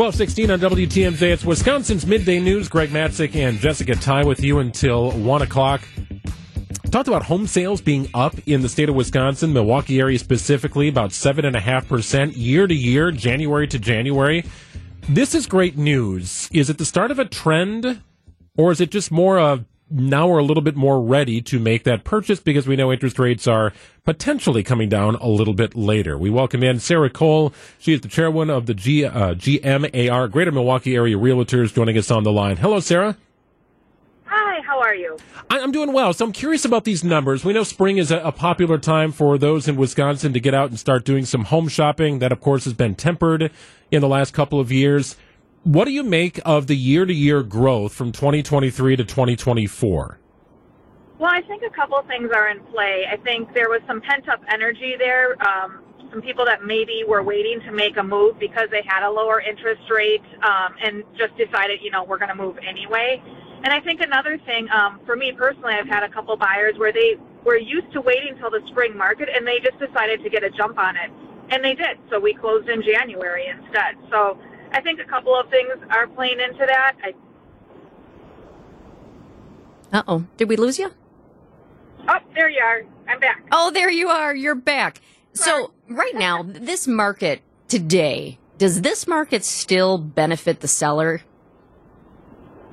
1216 on WTMJ. It's Wisconsin's Midday News. Greg Matzek and Jessica Tighe with you until 1 o'clock. Talked about home sales being up in the state of Wisconsin, Milwaukee area specifically, about 7.5% year to year, January to January. This is great news. Is it the start of a trend, or is it just more of now we're a little bit more ready to make that purchase because we know interest rates are potentially coming down a little bit later. We welcome in Sarah Cole. She is the chairwoman of the G, uh, GMAR, Greater Milwaukee Area Realtors, joining us on the line. Hello, Sarah. Hi, how are you? I'm doing well. So I'm curious about these numbers. We know spring is a, popular time for those in Wisconsin to get out and start doing some home shopping. That, of course, has been tempered in the last couple of years. What do you make of the year to year growth from 2023 to 2024? Well, I think a couple things are in play. I think there was some pent up energy there. Um, some people that maybe were waiting to make a move because they had a lower interest rate um, and just decided, you know, we're going to move anyway. And I think another thing, um, for me personally, I've had a couple buyers where they were used to waiting till the spring market and they just decided to get a jump on it. And they did. So we closed in January instead. So I think a couple of things are playing into that. Uh oh. Did we lose you? Oh, there you are. I'm back. Oh, there you are. You're back. So, right now, this market today, does this market still benefit the seller?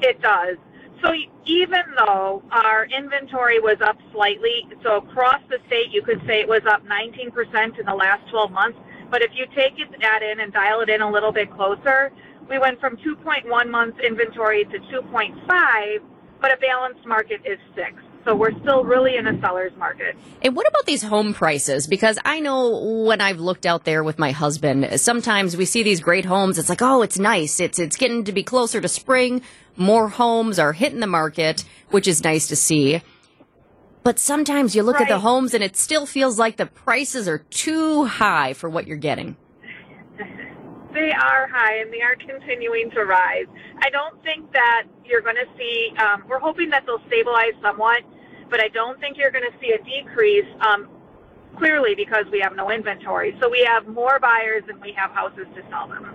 It does. So even though our inventory was up slightly, so across the state, you could say it was up 19% in the last 12 months. But if you take it, that in and dial it in a little bit closer, we went from 2.1 months inventory to 2.5, but a balanced market is six. So we're still really in a seller's market. And what about these home prices? Because I know when I've looked out there with my husband, sometimes we see these great homes. It's like, oh, it's nice. It's it's getting to be closer to spring. More homes are hitting the market, which is nice to see. But sometimes you look right. at the homes and it still feels like the prices are too high for what you're getting. They are high and they are continuing to rise. I don't think that you're going to see, um, we're hoping that they'll stabilize somewhat, but I don't think you're going to see a decrease. Um, clearly because we have no inventory. So we have more buyers than we have houses to sell them.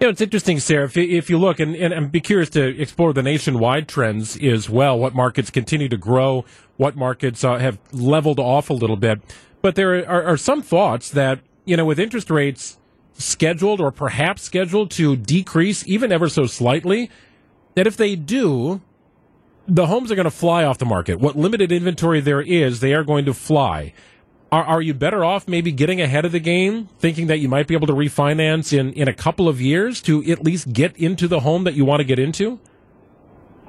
You know, it's interesting, Sarah, if, if you look, and, and, and be curious to explore the nationwide trends as well, what markets continue to grow, what markets uh, have leveled off a little bit. But there are, are some thoughts that, you know, with interest rates scheduled or perhaps scheduled to decrease even ever so slightly, that if they do, the homes are going to fly off the market. What limited inventory there is, they are going to fly. Are, are you better off maybe getting ahead of the game, thinking that you might be able to refinance in, in a couple of years to at least get into the home that you want to get into?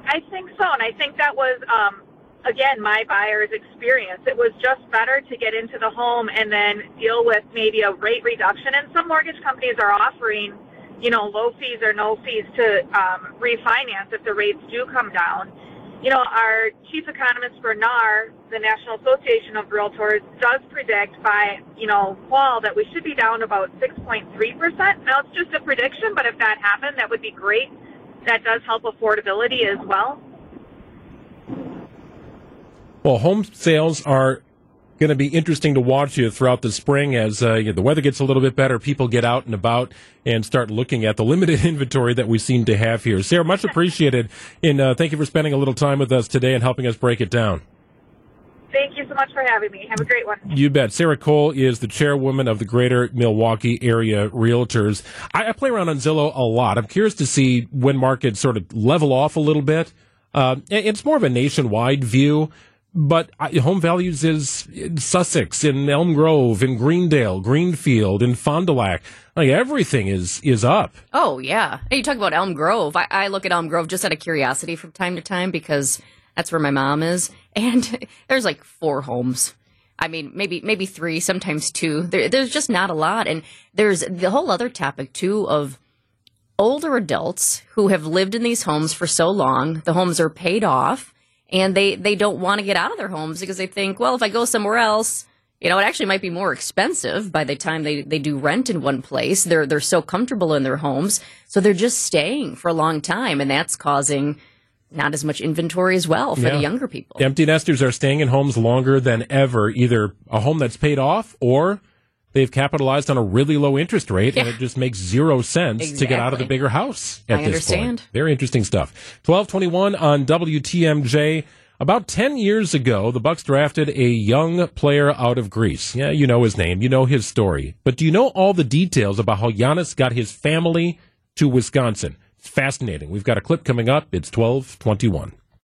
I think so, and I think that was um, again my buyer's experience. It was just better to get into the home and then deal with maybe a rate reduction. And some mortgage companies are offering, you know, low fees or no fees to um, refinance if the rates do come down. You know, our chief economist for NAR, the National Association of Realtors, does predict by, you know, fall that we should be down about 6.3%. Now, it's just a prediction, but if that happened, that would be great. That does help affordability as well. Well, home sales are going to be interesting to watch you throughout the spring as uh, you know, the weather gets a little bit better. People get out and about and start looking at the limited inventory that we seem to have here. Sarah, much appreciated. And uh, thank you for spending a little time with us today and helping us break it down. Thank you so much for having me. Have a great one. You bet. Sarah Cole is the chairwoman of the Greater Milwaukee Area Realtors. I, I play around on Zillow a lot. I'm curious to see when markets sort of level off a little bit. Uh, it's more of a nationwide view but uh, home values is in Sussex, in Elm Grove, in Greendale, Greenfield, in Fond du Lac. Like everything is is up. Oh yeah. Hey, you talk about Elm Grove. I, I look at Elm Grove just out of curiosity from time to time because that's where my mom is, and there's like four homes. I mean, maybe maybe three, sometimes two. There, there's just not a lot, and there's the whole other topic too of older adults who have lived in these homes for so long. The homes are paid off and they they don't want to get out of their homes because they think, well, if I go somewhere else, you know, it actually might be more expensive by the time they, they do rent in one place. They're they're so comfortable in their homes, so they're just staying for a long time, and that's causing not as much inventory as well for yeah. the younger people. Empty nesters are staying in homes longer than ever, either a home that's paid off or they've capitalized on a really low interest rate, and it just makes zero sense to get out of the bigger house at I this understand. point. Very interesting stuff. Twelve twenty one on WTMJ. About ten years ago, the Bucks drafted a young player out of Greece. Yeah, you know his name, you know his story, but do you know all the details about how Giannis got his family to Wisconsin? It's fascinating. We've got a clip coming up. It's twelve twenty one.